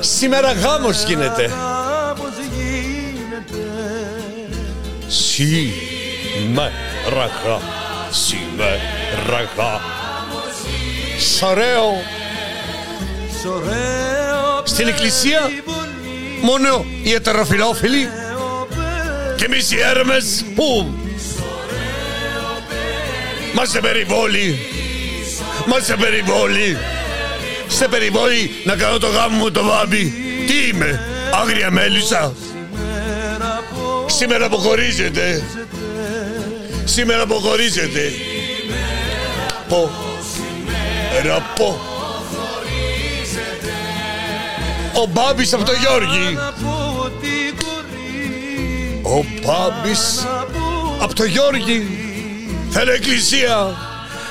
Σήμερα γάμος γίνεται. Σήμερα γάμος. Σήμερα γάμος. Σωραίο. Στην εκκλησία μόνο οι ετεροφιλόφιλοι και εμείς οι έρμες που μας σε περιβόλει μας σε περιβόλει σε περιβόλει να κάνω το γάμο μου το βάμπι τι είμαι άγρια μέλισσα. Σήμερα αποχωρίζεται. Σήμερα αποχωρίζεται. Πω. Ραπώ ο Μπάμπης από το Γιώργη. Ο Μπάμπης από το Γιώργη. Θέλω εκκλησία.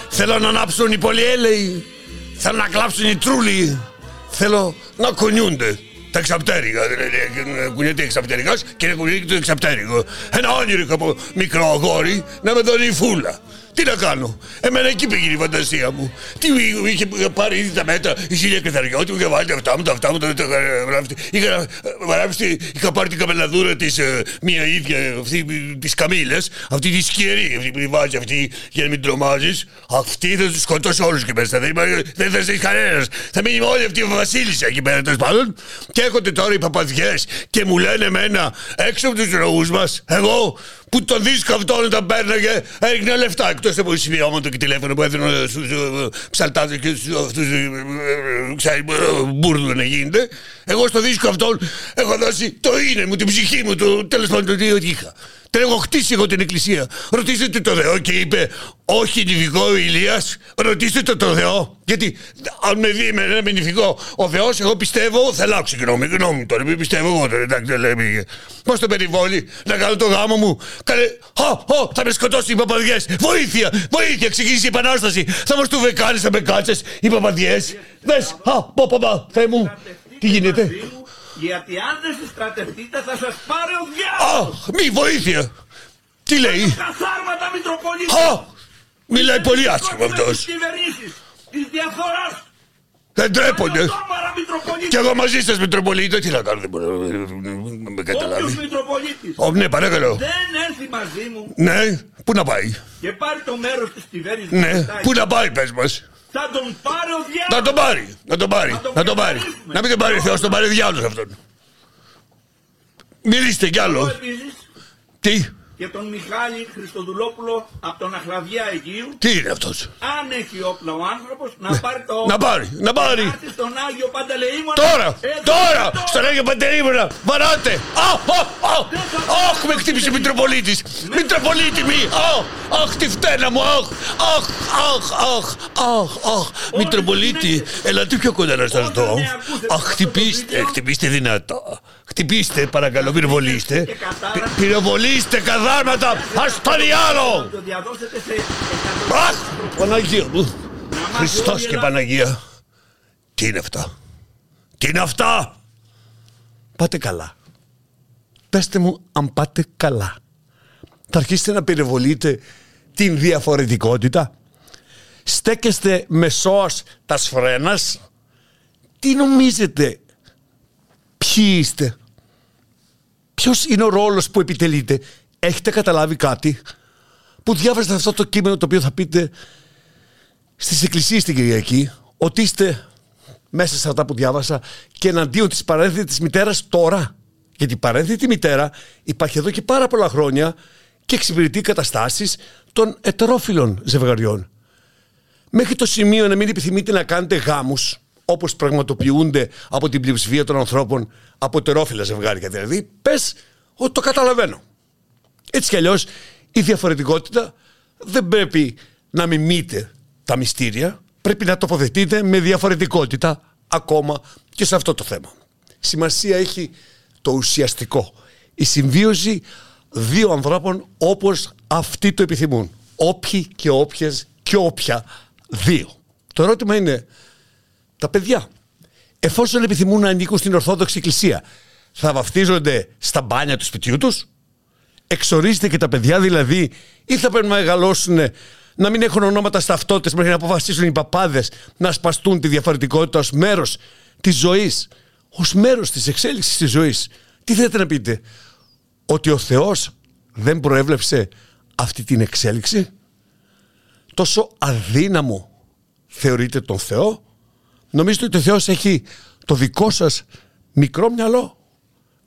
Θέλω να ανάψουν οι πολυέλεοι Θέλω να κλάψουν οι τρούλοι Θέλω να κουνιούνται τα εξαπτέρικα. Κουνιέται εξαπτέριγα και να κουνιέται το εξαπτέριγο. Ένα όνειρο από μικρό αγόρι να με δώσει φούλα. Τι να κάνω; Εμένα εκεί πήγε η φαντασία μου. Τι είχε πάρει ήδη τα μέτρα, η Σίλια Κρυθαριώτη μου είχε βάλει αυτά μου, τα αυτά μου, τα γράφει. Είχα γράψει, είχα πάρει την καπελαδούρα της ε, μία ίδια αυτή της Καμίλε, αυτή τη σκιερή, αυτή που τη βάζει αυτή για να μην τρομάζεις. Αυτή θα τους σκοτώσει όλους και μέσα. Δεν, δεν θα ζήσει κανένας. Θα μείνει όλη αυτή η Βασίλισσα εκεί πέρα τέλος πάντων. Και έρχονται τώρα οι παπαδιές και μου λένε εμένα έξω από τους λόγου μας, εγώ που τον δίσκο αυτόν τον παίρναγε, έριχνε λεφτά. Εκτός από σημειώματα και τηλέφωνο που έδινε στους ψαλτάδε και στους αυτού. ξέρει, μπούρδου να γίνεται. Εγώ στο δίσκο αυτόν έχω δώσει το είναι μου, την ψυχή μου, το τέλος πάντων το τι είχα. Την έχω χτίσει εγώ την εκκλησία. Ρωτήστε το Θεό και είπε, Όχι νηφικό ο Ηλίας, ρωτήστε το το Θεό. Γιατί αν με δει με ένα νηφικό ο Θεός, εγώ πιστεύω, θα αλλάξω γνώμη, γνώμη τώρα. Μην πιστεύω εγώ τώρα, εντάξει, δεν λέμε. Πώ το περιβόλει να κάνω το γάμο μου. Καλέ, χω, χω, θα με σκοτώσει οι παπαδιές. Βοήθεια, βοήθεια, ξεκίνησε η επανάσταση. Θα μας του βεκάνεις, θα με κάτσες οι παπαδιές. Δες, χω, πω, πω, πω, Θεέ μου, τι γίνεται; Γιατί αν δεν συστρατευτείτε θα σας πάρει ο διάβολος. Αχ, μη βοήθεια. Τι λέει; Καθάρματα Μητροπολίτη. Αχ, μιλάει πολύ άσχημα αυτός. Της κυβερνήσεις. Της διαφθοράς. Δεν τρέπονται. Τόμαρα Μητροπολίτη. Κι εγώ μαζί σας Μητροπολίτη, τι να κάνω, δεν μπορώ να με Όποιος καταλάβει. Μητροπολίτης Ω, ναι, παρακαλώ. δεν έρθει μαζί μου Ναι, πού να πάει; και πάρει το μέρος της κυβέρνησης Ναι, του Μητσοτάκη, πού να πάει, πες μας. Θα τον πάρει ο Να διάβολος. τον πάρει, να τον πάρει, τον να τον πάρει. καθαρίσουμε. Να μην τον πάρει ο Θεός, τον πάρει ο διάολος αυτόν. Μιλήστε κι Εγώ άλλο. επίσης Τι, και τον Μιχάλη Χριστοδουλόπουλο από τον Αχλαδιά Αιγείου τι είναι αυτός; αν έχει όπλα ο άνθρωπος να πάρει το Να πάρει, να πάρει. Να έρθει στον Άγιο Παντελεήμονα Τώρα, Εδώ, τώρα, εδώ. στον Άγιο Παντερήμωνα, βαράτε. Αχ, αχ, αχ, αχ, με χτύπησε Μητροπολίτης. Μητροπολίτη μη, αχ, αχ, τη φταίνα μου, αχ, αχ, αχ, αχ, αχ, αχ. Μητροπολίτη, ελάτε πιο κοντά να σας δω. Αχ, χτυπήστε, χτυπήστε δυνατά. Χτυπήστε, παρακαλώ, πυροβολήστε. Πυ- Πυροβολήστε, καθάρματα, ας το διάλο. Να το διαδώσετε σε Αχ, Παναγία μου. Να μάθει Χριστός όλη η και Ελλάδα. Παναγία. Τι είναι αυτά; Τι είναι αυτά; Πάτε καλά. Πέστε μου αν πάτε καλά. Θα αρχίσετε να πυροβολείτε την διαφορετικότητα. Στέκεστε με σώας τα σφρένας. Τι νομίζετε; Ποιοι είστε; Ποιος είναι ο ρόλος που επιτελείτε; Έχετε καταλάβει κάτι που διάβαζετε αυτό το κείμενο το οποίο θα πείτε στις εκκλησίες την Κυριακή ότι είστε μέσα σε αυτά που διάβασα και εναντίον της παρένθετης μητέρας τώρα. Γιατί η παρένθετη μητέρα υπάρχει εδώ και πάρα πολλά χρόνια και εξυπηρετεί καταστάσεις των ετερόφιλων ζευγαριών. Μέχρι το σημείο να μην επιθυμείτε να κάνετε γάμους όπως πραγματοποιούνται από την πλειοψηφία των ανθρώπων από ετερόφιλα ζευγάρια δηλαδή, πες ότι το καταλαβαίνω. Έτσι κι αλλιώς η διαφορετικότητα δεν πρέπει να μιμείτε τα μυστήρια, πρέπει να τοποθετείτε με διαφορετικότητα ακόμα και σε αυτό το θέμα. Σημασία έχει το ουσιαστικό. Η συμβίωση δύο ανθρώπων όπως αυτοί το επιθυμούν. Όποιοι και όποιες και όποια δύο. Το ερώτημα είναι τα παιδιά. Εφόσον επιθυμούν να ανήκουν στην Ορθόδοξη Εκκλησία, θα βαφτίζονται στα μπάνια του σπιτιού τους, εξορίζεται και τα παιδιά δηλαδή ή θα πρέπει να μεγαλώσουν να μην έχουν ονόματα στα ταυτότητε μέχρι να αποφασίσουν οι παπάδες να σπαστούν τη διαφορετικότητα ως μέρος της ζωής, ως μέρος της εξέλιξης της ζωής. Τι θέλετε να πείτε, Ότι ο Θεός δεν προέβλεψε αυτή την εξέλιξη, τόσο αδύναμο θεωρείτε τον Θεό, νομίζετε ότι ο Θεός έχει το δικό σας μικρό μυαλό;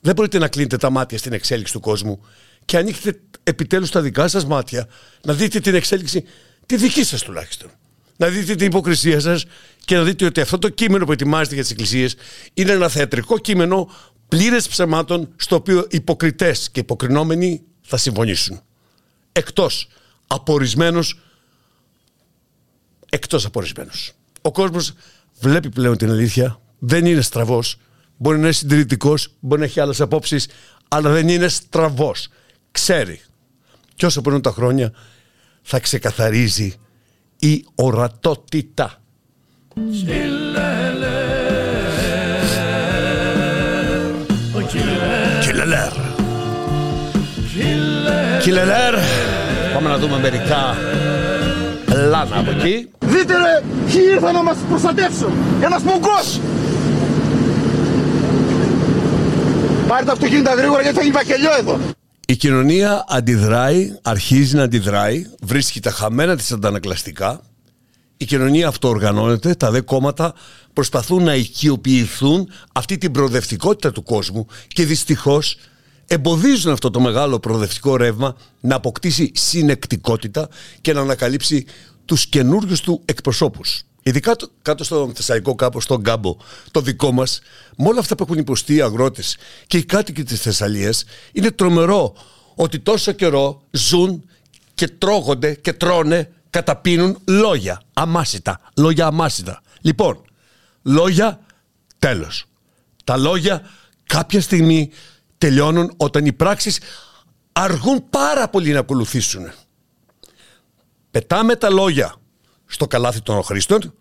Δεν μπορείτε να κλείνετε τα μάτια στην εξέλιξη του κόσμου και ανοίξετε επιτέλους τα δικά σας μάτια να δείτε την εξέλιξη τη δική σας τουλάχιστον. Να δείτε την υποκρισία σας και να δείτε ότι αυτό το κείμενο που ετοιμάζετε για τις εκκλησίες είναι ένα θεατρικό κείμενο πλήρες ψεμάτων στο οποίο υποκριτές και υποκρινόμενοι θα συμφωνήσουν. Εκτός απορισμένους εκτός απορισμένους. Ο κόσμος βλέπει πλέον την αλήθεια, δεν είναι στραβός, μπορεί να είναι συντηρητικός, μπορεί να έχει άλλες απόψεις, αλλά δεν είναι στραβός. Ξέρει. Και όσο περνούν τα χρόνια θα ξεκαθαρίζει η ορατότητα. Κιλελέρ. Κιλελέρ. Πάμε να δούμε μερικά πλάνα από εκεί. Δείτε ρε, ποιοι ήρθαν να μας προστατεύσουν. Ένας μουγκός. Πάρε τα αυτοκίνητα γρήγορα γιατί θα γίνει πακελιό εδώ. Η κοινωνία αντιδράει, αρχίζει να αντιδράει, βρίσκει τα χαμένα της αντανακλαστικά. Η κοινωνία αυτοοργανώνεται, τα δε κόμματα προσπαθούν να οικειοποιηθούν αυτή την προοδευτικότητα του κόσμου και δυστυχώς εμποδίζουν αυτό το μεγάλο προοδευτικό ρεύμα να αποκτήσει συνεκτικότητα και να ανακαλύψει τους καινούριους του εκπροσώπους. Ειδικά το, κάτω στο Θεσσαλικό κάπου, στον Κάμπο, το δικό μας, με όλα αυτά που έχουν υποστεί οι αγρότες και οι κάτοικοι της Θεσσαλίας, είναι τρομερό ότι τόσο καιρό ζουν και τρώγονται και τρώνε, καταπίνουν λόγια αμάσιτα. Λόγια αμάσιτα. Λοιπόν, λόγια τέλος. Τα λόγια κάποια στιγμή τελειώνουν όταν οι πράξεις αργούν πάρα πολύ να ακολουθήσουν. Πετάμε τα λόγια στο καλάθι των οχρήστων,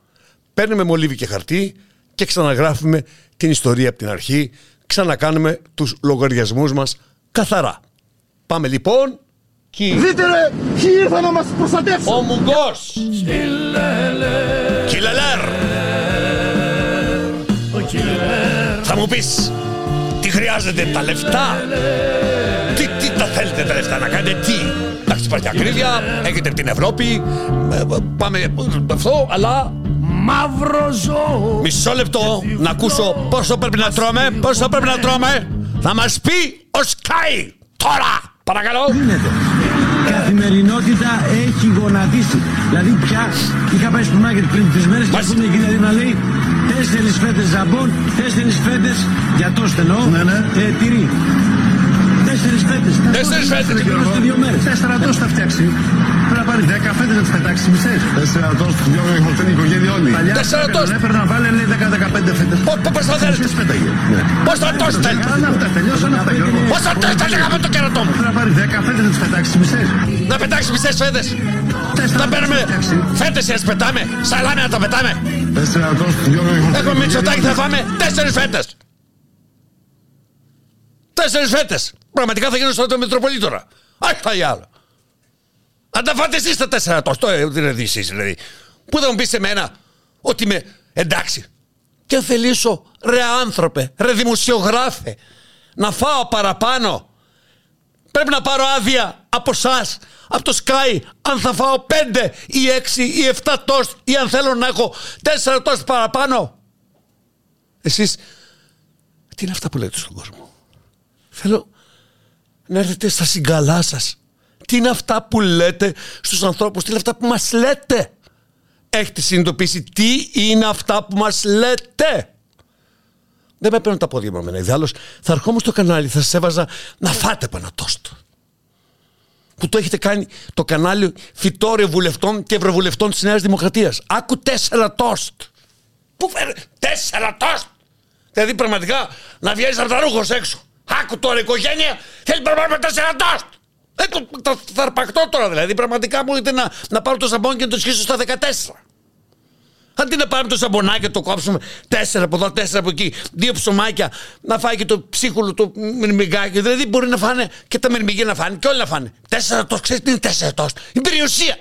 παίρνουμε μολύβι και χαρτί και ξαναγράφουμε την ιστορία από την αρχή, ξανακάνουμε τους λογαριασμούς μας καθαρά. Πάμε λοιπόν και... Δείτε ρε, ποιοι ήρθαν να μας προστατεύσουν. Ο Μουγκός! Κιλελέρ! Θα μου πεις, τι χρειάζεται τα λεφτά; Τι, τι τα θέλετε τα λεφτά να κάνετε, τι; Εντάξει, υπάρχει ακρίβεια, έχετε την Ευρώπη, ε, πάμε αυτό, αλλά Μαύρο ζώο. μισό λεπτό να ακούσω πόσο πρέπει να τρώμε, πόσο πρέπει να τρώμε. Θα μας πει ο Σκάι τώρα. Παρακαλώ. Γίνεται. Καθημερινότητα έχει γονατίσει. Δηλαδή πια είχα πάει στο μάρκετ πριν τρεις μέρες και Μάλιστα. ακούνε η κυρία να λέει τέσσερις φέτες ζαμπόν, τέσσερις φέτε για το στενό, Ναι, ναι. ε, τυρί. Τέσσερι φέτε. Τέσσερις φέτες. Σε δύο μέρε. Τέσσερα τόστ θα φτιάξει. Πρέπει να πάρει δέκα φέτες να τις πετάξει μισές. Τέσσερα τόστ, δυο έχουμε φταίνει η οικογένεια όλοι. Παλιά Τέσσερα έπαιρναν, τόστ. Έπαιρναν βάλε λέει 10-15 φέτες. Πο- πο- Πώς θα θέλετε. Ποιες πέταγε. Ναι. Πώς θα το θέλετε. Καλά αυτά, τελειώσαν αυτά Γιώργο. Πώς θα το θέλετε το κερατό μου. Πρέπει να πάρει 10 φέτες να τις πετάξει μισές. Να πετάξει μισές φέτες. Τέσσερα Να τόστ παίρνουμε θα φτιάξει. φέτες να τις πετάμε. Σαλάμι να τα πετάμε. Τέσσερα τόστ, δυο έχουμε Έχουμε μητσοτάκι θα φάμε τέσσερις φέτες. Τέσσερις φέτες. Πραγματικά θα γίνω στο Μητροπολίτορα. Άχι τα για άλλο. Αν τα φάτε εσείς τα τέσσερα τόσο. Ε, δηλαδή εσείς δηλαδή. Πού θα μου πεις σε μένα ότι είμαι εντάξει. Και αν θελήσω ρε άνθρωπε, ρε δημοσιογράφε, να φάω παραπάνω. Πρέπει να πάρω άδεια από εσά, από το Sky, αν θα φάω πέντε ή έξι ή εφτά τόστ ή αν θέλω να έχω τέσσερα τόστ παραπάνω. Εσείς, τι είναι αυτά που λέτε στον κόσμο; Θέλω να έρθετε στα συγκαλά σας. Τι είναι αυτά που λέτε στους ανθρώπους, τι είναι αυτά που μας λέτε. Έχετε συνειδητοποιήσει τι είναι αυτά που μας λέτε. Δεν με παίρνουν τα πόδια μου εμένα. Ιδάλλως θα ερχόμουν στο κανάλι, θα σας έβαζα να φάτε από ένα τόστ. Που το έχετε κάνει το κανάλι φυτόριο βουλευτών και ευρωβουλευτών της Νέας Δημοκρατίας. Άκου τέσσερα τόστ. Πού φέρε τέσσερα τόστ. Δηλαδή πραγματικά να βγαίνει αρταρούχος έξω. Άκου τώρα η οικογένεια θέλει να πάρουμε τέσσερα τόστ. Ε, το, το, θα αρπακτώ τώρα δηλαδή. Πραγματικά μπορείτε να, να πάρω το σαμπόν και να το σχίσω στα 14. Αντί να πάρουμε το σαμπονάκι και το κόψουμε τέσσερα από εδώ, τέσσερα από εκεί, δύο ψωμάκια, να φάει και το ψίχουλο, το μυρμηγκάκι. Δηλαδή μπορεί να φάνε και τα μυρμηγκή να φάνε και όλοι να φάνε. Τέσσερα τόστ, ξέρεις τι είναι τέσσερα τόστ; Είναι περιουσία.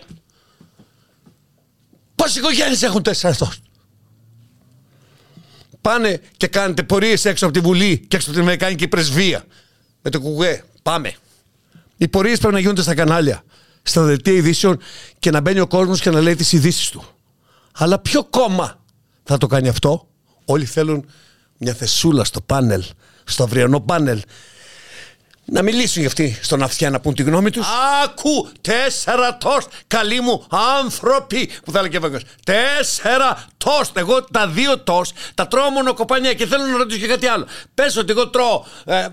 Πόσες οικογένειες έχουν τέσσερα τόστ; Πάνε και κάνετε πορείες έξω από τη Βουλή και έξω από την Αμερικάνικη πρεσβεία. Με το κουκουέ. Πάμε. Οι πορείες πρέπει να γίνονται στα κανάλια, στα δελτία ειδήσεων και να μπαίνει ο κόσμος και να λέει τις ειδήσεις του. Αλλά ποιο κόμμα θα το κάνει αυτό; Όλοι θέλουν μια θεσούλα στο πάνελ, στο αυριανό πάνελ. Να μιλήσουν για αυτοί στον Αυτιά να πούν τη γνώμη τους. Άκου! Τέσσερα τόστ! Καλοί μου άνθρωποι! Που θα έλεγε ο Βέγκος. Τέσσερα τόστ! Εγώ τα δύο τόστ τα τρώω μόνο κοπανιά και θέλω να ρωτήσω και κάτι άλλο. Πες ότι εγώ τρώω ε,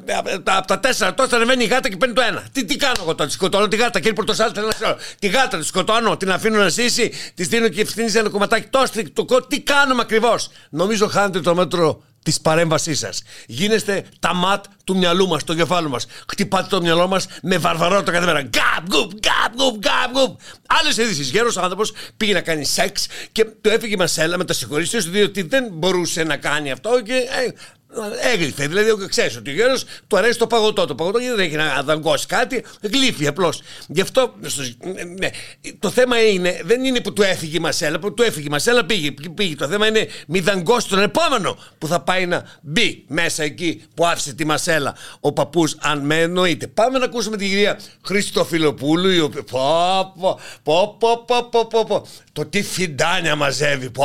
από τα τέσσερα τόστ ανεβαίνει η γάτα και παίρνει το ένα. Τι, τι κάνω εγώ τώρα, τη σκοτώνω τη γάτα. Κύριε Πορτοσάλτη, θέλω να ξέρω. Τη γάτα τη σκοτώνω, την αφήνω να ζήσει, της δίνω και ευθύνη σε ένα κομματάκι τόστ. Το, κο- τι κάνουμε ακριβώς; Νομίζω χάνετε το μέτρο της παρέμβασής σας. Γίνεστε τα ματ του μυαλού μας, του εγκεφάλου μας. Χτυπάτε το μυαλό μας με βαρβαρότητα κάθε μέρα. Γκάπ, γκουπ, γκάπ, γκουπ, γκάπ, γκουπ. Άλλες ειδήσεις. Γέρος άνθρωπος πήγε να κάνει σεξ και του έφυγε η μασέλα με τα συγχωρήσει του, διότι δεν μπορούσε να κάνει αυτό και. Ε, Έγλυφε, δηλαδή ξέρεις ότι ο γέρος του αρέσει το παγωτό. Το παγωτό γιατί δεν έχει να δαγκώσει κάτι, γλύφει απλώς. Γι' αυτό ναι, το θέμα είναι, δεν είναι που του έφυγε η μασέλα, που του έφυγε η μασέλα πήγε, πήγε. Το θέμα είναι μη δαγκώσει τον επόμενο που θα πάει να μπει μέσα εκεί που άφησε τη μασέλα ο παππούς, αν με εννοείται. Πάμε να ακούσουμε την κυρία Χριστοφιλοπούλου, η οποία. Πω, πω, πω, πω, πω, πω, πω, πω. Το τι φιντάνια μαζεύει. Πω,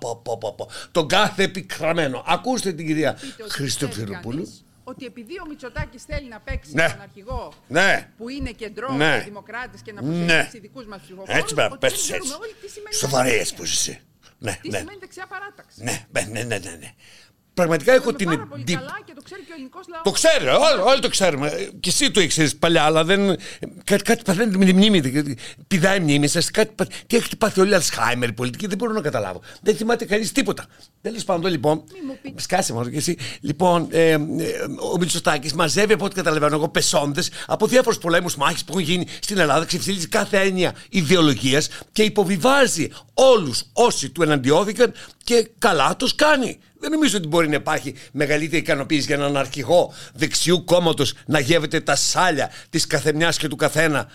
πω, πω, πω, πω. Τον κάθε επικραμένο. Ακούστε την κυρία πείτε ότι Χριστοφιλοπούλου. ξέρει κανείς Ότι επειδή ο Μητσοτάκης θέλει να παίξει Ναι. τον αρχηγό Ναι. που είναι κεντρό Ναι. και δημοκράτης και να Ναι. προσεγγίσει του δικούς μας ψηφοφόρου. Έτσι, μπράβο, πες τους έτσι. Σοβαρή έτσι που είσαι. Ναι, Τι ναι. σημαίνει δεξιά παράταξη. Ναι, ναι, ναι, ναι, ναι, ναι. Πραγματικά έχω Ξέρουμε την πάρα πολύ εντύπωση. καλά και το ξέρει και ο ελληνικός λαός. Το ξέρει, όλοι, όλοι το ξέρουμε. Και εσύ το ήξερες παλιά, αλλά δεν. Κάτι, κάτι παθαίνετε με τη μνήμη. Πηδάει η μνήμη σας. Κάτι, πα- τι έχετε πάθει όλοι Αλσχάιμερ η πολιτική, δεν μπορώ να καταλάβω. Δεν θυμάται κανείς τίποτα. Τέλος πάντων, λοιπόν. Μη μου πείτε. Σκάσε μόνο και εσύ. Λοιπόν, ε, ε, ο Μητσοτάκης μαζεύει από ό,τι καταλαβαίνω εγώ πεσόντες από διάφορους πολέμους μάχης που έχουν γίνει στην Ελλάδα, ξεφτυλίζει κάθε έννοια ιδεολογίας και υποβιβάζει όλους όσοι του εναντιώθηκαν και καλά τους κάνει. Δεν νομίζω ότι μπορεί να υπάρχει μεγαλύτερη ικανοποίηση για έναν αρχηγό δεξιού κόμματος να γεύεται τα σάλια της καθεμιάς και του καθένα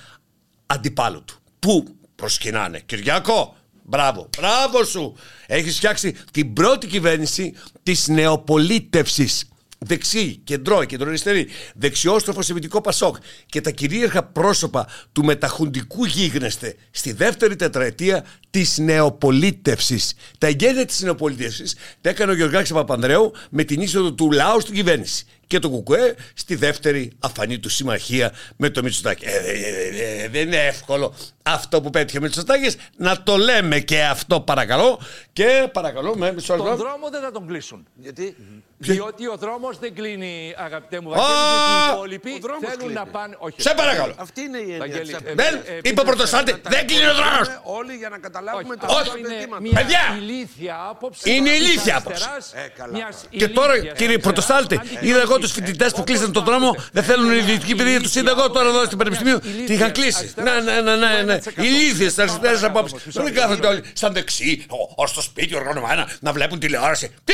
αντιπάλου του. Πού προσκυνάνε, Κυριακό, μπράβο, μπράβο σου. Έχεις φτιάξει την πρώτη κυβέρνηση της νεοπολίτευσης. Δεξί, κεντρό, κεντροαριστερή, δεξιόστροφο σεμιτικό Πασόκ και τα κυρίαρχα πρόσωπα του μεταχουντικού γίγνεσθε στη δεύτερη τετραετία της νεοπολίτευσης. Τα εγγένεια της νεοπολίτευσης τα έκανε ο Γεωργάκης Παπανδρέου με την είσοδο του λαού στην κυβέρνηση και το Κουκουέ στη δεύτερη αφανή του συμμαχία με το Μητσοτάκη. Ε, ε, ε, ε, δεν είναι εύκολο αυτό που πέτυχε ο Μητσοτάκης να το λέμε και αυτό παρακαλώ και παρακαλώ με μισό Τον λεπτό. δρόμο δεν θα τον κλείσουν. Γιατί Διότι ο δρόμος δεν κλείνει, αγαπητέ μου Α! Βαγγέλη, γιατί οι υπόλοιποι Ο δρόμος θέλουν κλείνει. να πάνε. Όχι. Σε παρακαλώ. αυτή είναι η έννοια Βαγγέλη, της ε, απειλής. Δεν, ε, είπε ο Πρωτοστάτης, δεν κλείνει ο δρόμος. Όλοι για να καταλάβουμε Όχι, τα αυτό αυτά είναι ζητήματα. μια Παιδιά! ηλίθια άποψη. Είναι της ηλίθια αριστεράς, άποψη. Ε, καλά. μιας Και τώρα, ηλίθιας κύριε αριστεράς, Πρωτοστάλτη, αντικειμενικής. είδα εγώ του φοιτητέ που Όπως κλείσαν τον δρόμο, πάντοτε. δεν θέλουν Μια ιδιωτική παιδεία. Του είδα εγώ τώρα εδώ στην μιας Πανεπιστημίου. Τι είχαν ηλίθιας κλείσει. Ναι, αριστεράς ναι, ναι, ναι. ναι. 1%. Ηλίθιε αριστερέ Πάμε, απόψει. όμως, Δεν μισό κάθονται λεπτό. όλοι σαν δεξί, ω στο σπίτι οργανωμένα, να βλέπουν τηλεόραση. Τι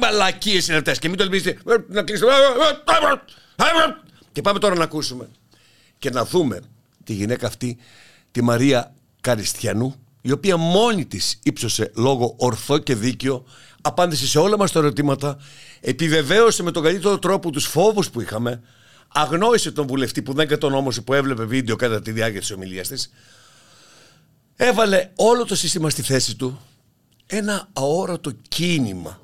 μαλακίε είναι αυτέ. Και μην το ελπίζετε. Ε, Να κλείσετε. Και πάμε τώρα να ακούσουμε και να δούμε τη γυναίκα αυτή, τη Μαρία Καριστιανού, η οποία μόνη της ύψωσε λόγο ορθό και δίκαιο, απάντησε σε όλα μας τα ερωτήματα, επιβεβαίωσε με τον καλύτερο τρόπο τους φόβους που είχαμε, αγνόησε τον βουλευτή που δεν κατονόμωσε που έβλεπε βίντεο κατά τη διάρκεια της ομιλίας της, έβαλε όλο το σύστημα στη θέση του ένα αόρατο κίνημα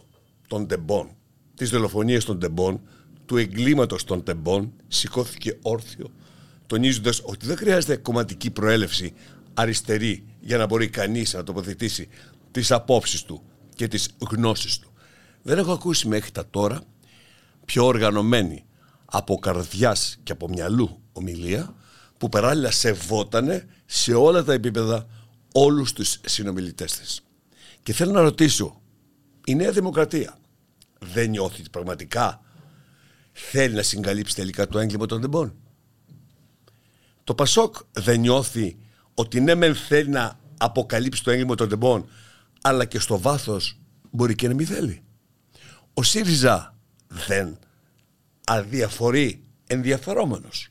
των τεμπών, της δολοφονίας των τεμπών, του εγκλήματος των τεμπών, σηκώθηκε όρθιο, τονίζοντας ότι δεν χρειάζεται κομματική προέλευση αριστερή για να μπορεί κανείς να τοποθετήσει τις απόψεις του και τις γνώσεις του. Δεν έχω ακούσει μέχρι τα τώρα πιο οργανωμένη από καρδιάς και από μυαλού ομιλία που παράλληλα σεβότανε σε όλα τα επίπεδα όλους τους συνομιλητές της. Και θέλω να ρωτήσω, η Νέα Δημοκρατία δεν νιώθει ότι πραγματικά θέλει να συγκαλύψει τελικά το έγκλημα των τεμπών. Το Πασόκ δεν νιώθει ότι ναι μεν θέλει να αποκαλύψει το έγκλημα των τεμπών αλλά και στο βάθος μπορεί και να μην θέλει. Ο ΣΥΡΙΖΑ δεν αδιαφορεί ενδιαφερόμενος.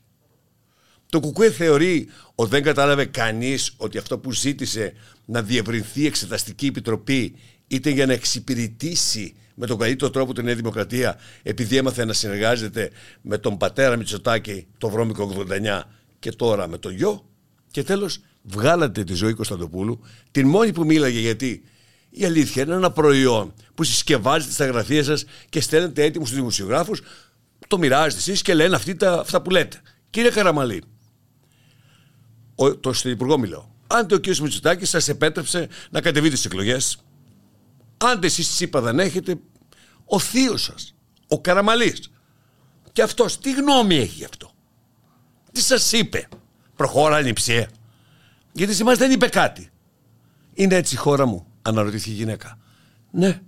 Το Κουκουέ θεωρεί ότι δεν κατάλαβε κανείς ότι αυτό που ζήτησε να διευρυνθεί η Εξεταστική Επιτροπή είτε για να εξυπηρετήσει με τον καλύτερο τρόπο την Νέα Δημοκρατία επειδή έμαθε να συνεργάζεται με τον πατέρα Μητσοτάκη, το βρώμικο 89 και τώρα με τον γιο. Και τέλος βγάλατε τη ζωή Κωνσταντοπούλου, την μόνη που μίλαγε γιατί η αλήθεια είναι ένα προϊόν που συσκευάζετε στα γραφεία σας και στέλνετε έτοιμους στους δημοσιογράφους, το μοιράζετε εσείς και λένε αυτοί τα, αυτά που λέτε. Κύριε Καραμαλή, ο, το στον Υπουργό μιλάω. Αν το κ. Μητσοτάκης σας επέτρεψε να κατεβείτε στι εκλογές, αν εσείς τσίπα δεν έχετε, ο θείος σας, ο Καραμαλής. Και αυτός τι γνώμη έχει γι' αυτό; Τι σας είπε; Προχώρα νηψία. Γιατί σε εμάς δεν είπε κάτι. Είναι έτσι η χώρα μου, αναρωτήθηκε η γυναίκα. Ναι.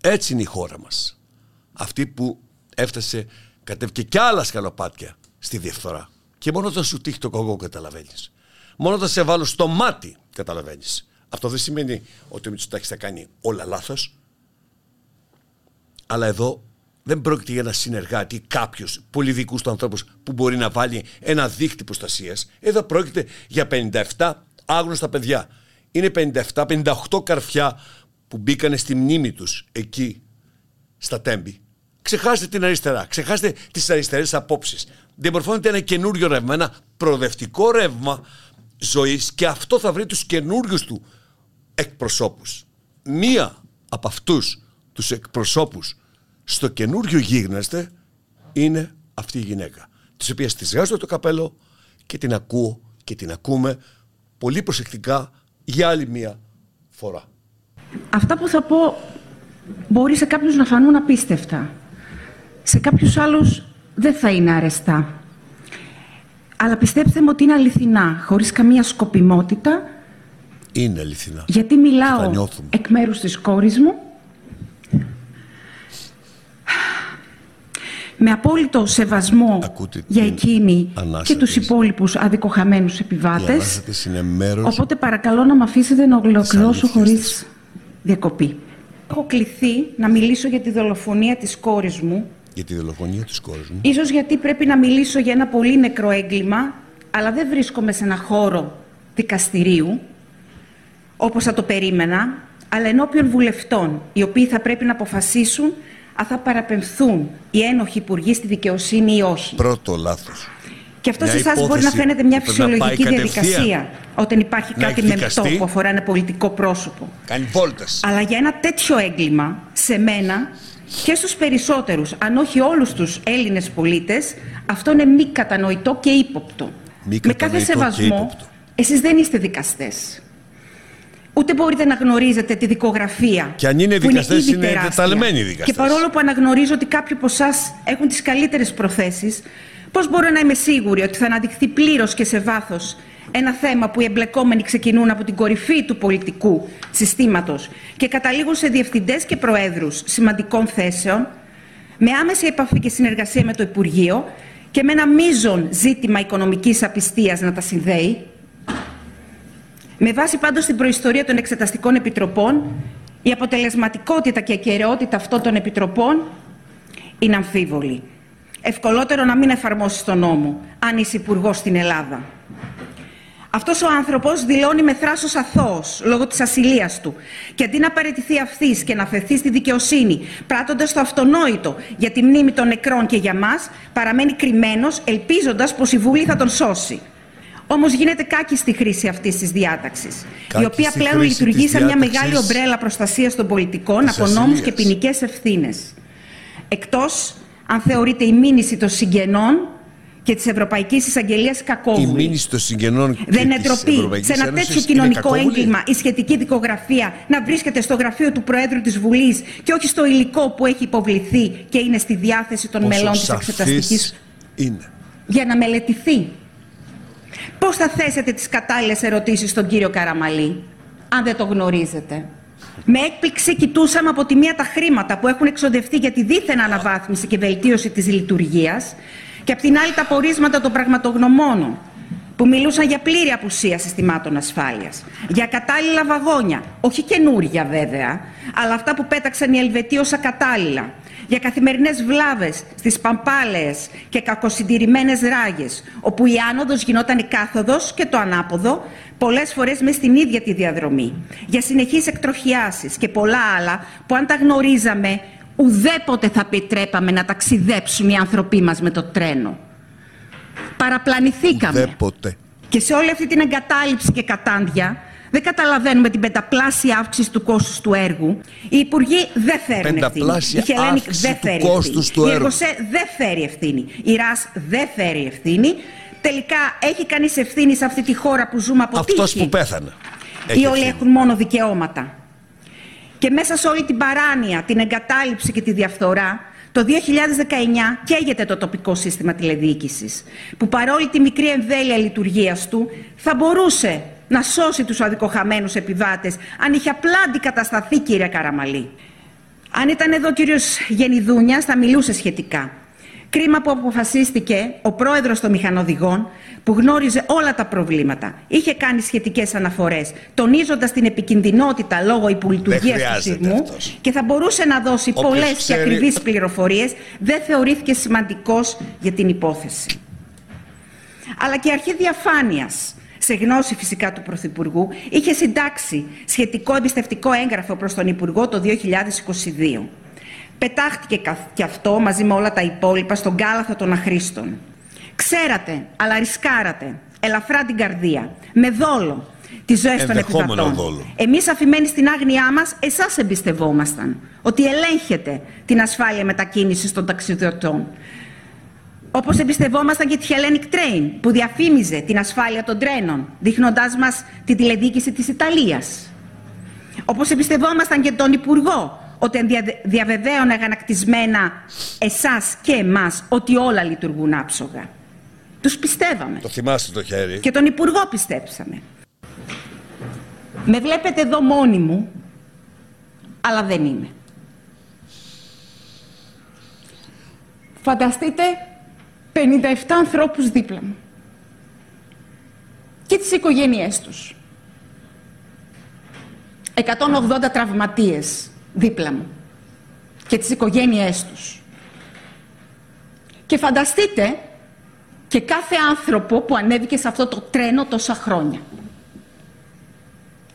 Έτσι είναι η χώρα μας. Αυτή που έφτασε, κατέβηκε κι άλλα σκαλοπάτια στη διαφθορά. Και μόνο όταν σου τύχει το κογό καταλαβαίνεις. Μόνο όταν σε βάλω στο μάτι καταλαβαίνεις. Αυτό δεν σημαίνει ότι ο Μητσοτάκης θα κάνει όλα λάθος. Αλλά εδώ δεν πρόκειται για ένα συνεργάτη ή κάποιου πολυδικούς του ανθρώπους που μπορεί να βάλει ένα δίχτυ προστασίας. Εδώ πρόκειται για 57 άγνωστα παιδιά. Είναι 57-58 καρφιά που μπήκανε στη μνήμη τους εκεί στα τέμπη. Ξεχάστε την αριστερά, ξεχάστε τις αριστερές απόψεις. Διαμορφώνεται ένα καινούριο ρεύμα, ένα προοδευτικό ρεύμα ζωής και αυτό θα βρει τους καινούριους του εκπροσώπους. Μία από αυτούς τους εκπροσώπους στο καινούριο γίγνεσθε είναι αυτή η γυναίκα. Της οποίας της βγάζω το καπέλο και την ακούω και την ακούμε πολύ προσεκτικά για άλλη μία φορά. Αυτά που θα πω μπορεί σε κάποιους να φανούν απίστευτα. Σε κάποιους άλλους δεν θα είναι αρεστά. Αλλά πιστέψτε μου ότι είναι αληθινά, χωρίς καμία σκοπιμότητα. Είναι αληθινά. Γιατί Τα μιλάω νιώθουμε. εκ μέρους της κόρης μου. Με απόλυτο σεβασμό Ακούτε για την εκείνη ανάσα και τους της. υπόλοιπους αδικοχαμένους Η επιβάτες. ανάσα της είναι μέρος Οπότε παρακαλώ να με αφήσετε να ολοκληρώσω αλήθειας χωρίς της. διακοπή. Έχω κληθεί να μιλήσω για τη δολοφονία της κόρης μου, για τη δολοφονία της κόρης μου. ίσως γιατί πρέπει να μιλήσω για ένα πολύ νεκρό έγκλημα, αλλά δεν βρίσκομαι σε ένα χώρο δικαστηρίου, όπως θα το περίμενα, αλλά ενώπιον βουλευτών, οι οποίοι θα πρέπει να αποφασίσουν αν θα παραπεμφθούν οι ένοχοι υπουργοί στη δικαιοσύνη ή όχι. Πρώτο λάθος. Και αυτό Μια σε εσάς μπορεί να υπόθεση φαίνεται μια που πρέπει να φυσιολογική πάει κατευθείαν διαδικασία, όταν υπάρχει να κάτι μεμπτό εκδικαστεί. που αφορά ένα πολιτικό πρόσωπο. Κάνει βόλτες. Αλλά για ένα τέτοιο έγκλημα, σε μένα και στους περισσότερους, αν όχι όλους τους Έλληνες πολίτες, αυτό είναι μη κατανοητό και ύποπτο. Μη Με κάθε κατανοητό και σεβασμό, ύποπτο. εσείς δεν είστε δικαστές. Ούτε μπορείτε να γνωρίζετε τη δικογραφία. Και αν είναι που δικαστές, ήδη είναι τεράστια. τεταλμένοι δικαστές. Και παρόλο που αναγνωρίζω ότι κάποιοι από εσάς έχουν τις καλύτερες προθέσεις, πώς μπορώ να είμαι σίγουρη ότι θα αναδειχθεί πλήρως και σε βάθος ένα θέμα που οι εμπλεκόμενοι ξεκινούν από την κορυφή του πολιτικού συστήματος και καταλήγουν σε διευθυντές και προέδρους σημαντικών θέσεων, με άμεση επαφή και συνεργασία με το Υπουργείο και με ένα μείζον ζήτημα οικονομικής απιστίας να τα συνδέει, με βάση πάντως την προϊστορία των εξεταστικών επιτροπών, η αποτελεσματικότητα και ακαιρεότητα αυτών των επιτροπών είναι αμφίβολη. Ευκολότερο να μην εφαρμόσει τον νόμο, αν είσαι υπουργός στην Ελλάδα. Αυτός ο άνθρωπος δηλώνει με θράσος αθώος λόγω της ασυλίας του και αντί να παραιτηθεί αυθής και να αφαιθεί στη δικαιοσύνη πράττοντας το αυτονόητο για τη μνήμη των νεκρών και για μας παραμένει κρυμμένος ελπίζοντας πως η Βουλή θα τον σώσει. Όμως γίνεται κάκη στη χρήση αυτής της διάταξης, η Κάκη οποία στη πλέον χρήση λειτουργεί της σαν μια διάταξης μεγάλη ομπρέλα προστασίας των πολιτικών της από νόμους ασυλίας. και ποινικές ευθύνες. Εκτός αν θεωρείται η μήνυση των συγγενών και της Ευρωπαϊκής Εισαγγελίας Η κακόβουλη. μήνυση των συγγενών Δεν είναι και της ντροπή Ευρωπαϊκής σε ένα Ένωσης τέτοιο είναι κοινωνικό κακόβουλη. έγκλημα η σχετική δικογραφία να βρίσκεται στο γραφείο του Προέδρου της Βουλής και όχι στο υλικό που έχει υποβληθεί και είναι στη διάθεση των Πόσο μελών της σαφής Εξεταστικής είναι. για να μελετηθεί. Πώς θα θέσετε τις κατάλληλες ερωτήσεις στον κύριο Καραμαλή, αν δεν το γνωρίζετε; Με έκπληξη κοιτούσαμε από τη μία τα χρήματα που έχουν εξοδευτεί για τη δίθεν αναβάθμιση και βελτίωση της λειτουργίας και από την άλλη τα πορίσματα των πραγματογνωμόνων που μιλούσαν για πλήρη απουσία συστημάτων ασφάλειας, για κατάλληλα βαγόνια, όχι καινούρια βέβαια, αλλά αυτά που πέταξαν οι Ελβετοί ως ακατάλληλα, για καθημερινές βλάβες στις παμπάλαιες και κακοσυντηρημένες ράγες, όπου η άνοδος γινόταν η κάθοδος και το ανάποδο, πολλές φορές μες στην ίδια τη διαδρομή, για συνεχείς εκτροχιάσεις και πολλά άλλα που αν τα γνωρίζαμε, ουδέποτε θα επιτρέπαμε να ταξιδέψουν οι άνθρωποι μας με το τρένο. Παραπλανηθήκαμε. Ουδέποτε. Και σε όλη αυτή την εγκατάλειψη και κατάντια, δεν καταλαβαίνουμε την πενταπλάσια αύξηση του κόστους του έργου. Οι υπουργοί δεν φέρουν ευθύνη. Πενταπλάσια Η Hellenic αύξηση δεν του φέρει κόστους ευθύνη. του Η έργου. Εργοσέ δεν φέρει ευθύνη. Η ΡΑΣ δεν φέρει ευθύνη. Τελικά έχει κανείς ευθύνη σε αυτή τη χώρα που ζούμε από Αυτός τύχη; που πέθανε. Ή Έχει όλοι ευθύνη. έχουν μόνο δικαιώματα. Και μέσα σε όλη την παράνοια, την εγκατάλειψη και τη διαφθορά, το 2019 καίγεται το τοπικό σύστημα τηλεδιοίκησης, που παρόλη τη μικρή εμβέλεια λειτουργίας του, θα μπορούσε να σώσει τους αδικοχαμένους επιβάτες, αν είχε απλά αντικατασταθεί, κύριε Καραμαλή. Αν ήταν εδώ ο κύριος Γενιδούνιας, θα μιλούσε σχετικά. Κρίμα που αποφασίστηκε ο πρόεδρος των μηχανοδηγών, που γνώριζε όλα τα προβλήματα, είχε κάνει σχετικές αναφορές, τονίζοντας την επικινδυνότητα λόγω υπολειτουργίας του χρειάζεται σειρμού αυτός. και θα μπορούσε να δώσει Όποιος πολλές και ξέρει- ακριβείς πληροφορίες, δεν θεωρήθηκε σημαντικός για την υπόθεση. Αλλά και η αρχή διαφάνειας, σε γνώση φυσικά του Πρωθυπουργού, είχε συντάξει σχετικό εμπιστευτικό έγγραφο προς τον Υπουργό το 2022. Πετάχτηκε καθ- και αυτό μαζί με όλα τα υπόλοιπα στον κάλαθο των αχρήστων. Ξέρατε, αλλά ρισκάρατε, ελαφρά την καρδία, με δόλο, τις ζωές των Ενδεχόμενο επιβατών. δόλο. Εμείς αφημένοι στην άγνοιά μας, εσάς εμπιστευόμασταν, ότι ελέγχετε την ασφάλεια μετακίνησης των ταξιδιωτών. Όπως εμπιστευόμασταν και τη Hellenic Train, που διαφήμιζε την ασφάλεια των τρένων, δείχνοντάς μας την τηλεδιοίκηση της Ιταλίας. Όπως εμπιστευόμασταν και τον Υπουργό, ότι δια- διαβεβαίωνε αγανακτισμένα εσάς και εμάς ότι όλα λειτουργούν άψογα. Τους πιστεύαμε. Το θυμάστε το χέρι. Και τον Υπουργό πιστέψαμε. Με βλέπετε εδώ μόνη μου, αλλά δεν είμαι. Φανταστείτε 57 ανθρώπους δίπλα μου. Και τις οικογένειές τους. 180 τραυματίες δίπλα μου. Και τις οικογένειές τους. Και φανταστείτε και κάθε άνθρωπο που ανέβηκε σε αυτό το τρένο τόσα χρόνια.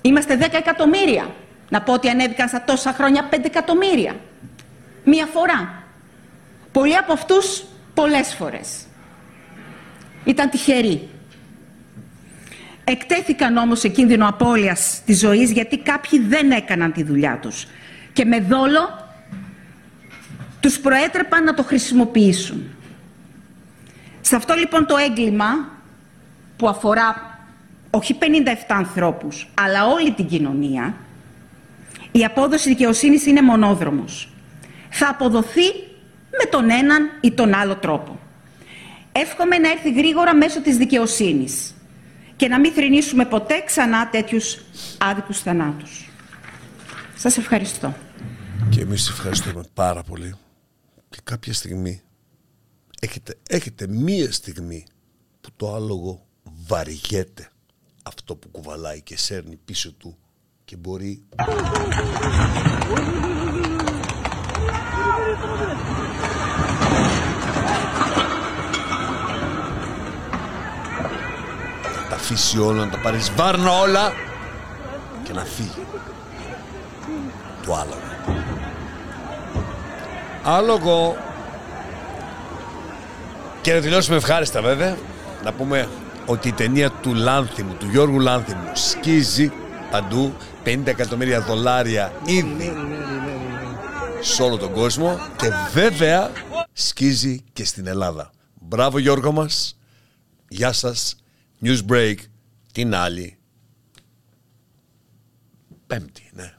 Είμαστε 10 εκατομμύρια. Να πω ότι ανέβηκαν στα τόσα χρόνια 5 εκατομμύρια. Μία φορά. Πολλοί από αυτούς πολλές φορές. Ήταν τυχεροί. Εκτέθηκαν όμως σε κίνδυνο απώλειας της ζωής γιατί κάποιοι δεν έκαναν τη δουλειά τους. Και με δόλο τους προέτρεπαν να το χρησιμοποιήσουν. Σε αυτό λοιπόν το έγκλημα που αφορά όχι 57 ανθρώπους, αλλά όλη την κοινωνία, η απόδοση δικαιοσύνης είναι μονόδρομος. Θα αποδοθεί με τον έναν ή τον άλλο τρόπο. Εύχομαι να έρθει γρήγορα μέσω της δικαιοσύνης και να μην θρηνήσουμε ποτέ ξανά τέτοιους άδικους θανάτους. Σας ευχαριστώ. Και εμείς ευχαριστούμε πάρα πολύ. Και κάποια στιγμή έχετε, έχετε μία στιγμή που το άλογο βαριέται αυτό που κουβαλάει και σέρνει πίσω του και μπορεί να τα αφήσει όλα, να τα πάρει βάρνα όλα και να φύγει το άλογο. Άλογο. Και να τελειώσουμε ευχάριστα βέβαια. Να πούμε ότι η ταινία του Λάνθιμου, του Γιώργου Λάνθιμου, σκίζει παντού 50 εκατομμύρια δολάρια ήδη σε όλο τον κόσμο και βέβαια σκίζει και στην Ελλάδα. Μπράβο Γιώργο μας. Γεια σας. News Break την άλλη Πέμπτη, ναι.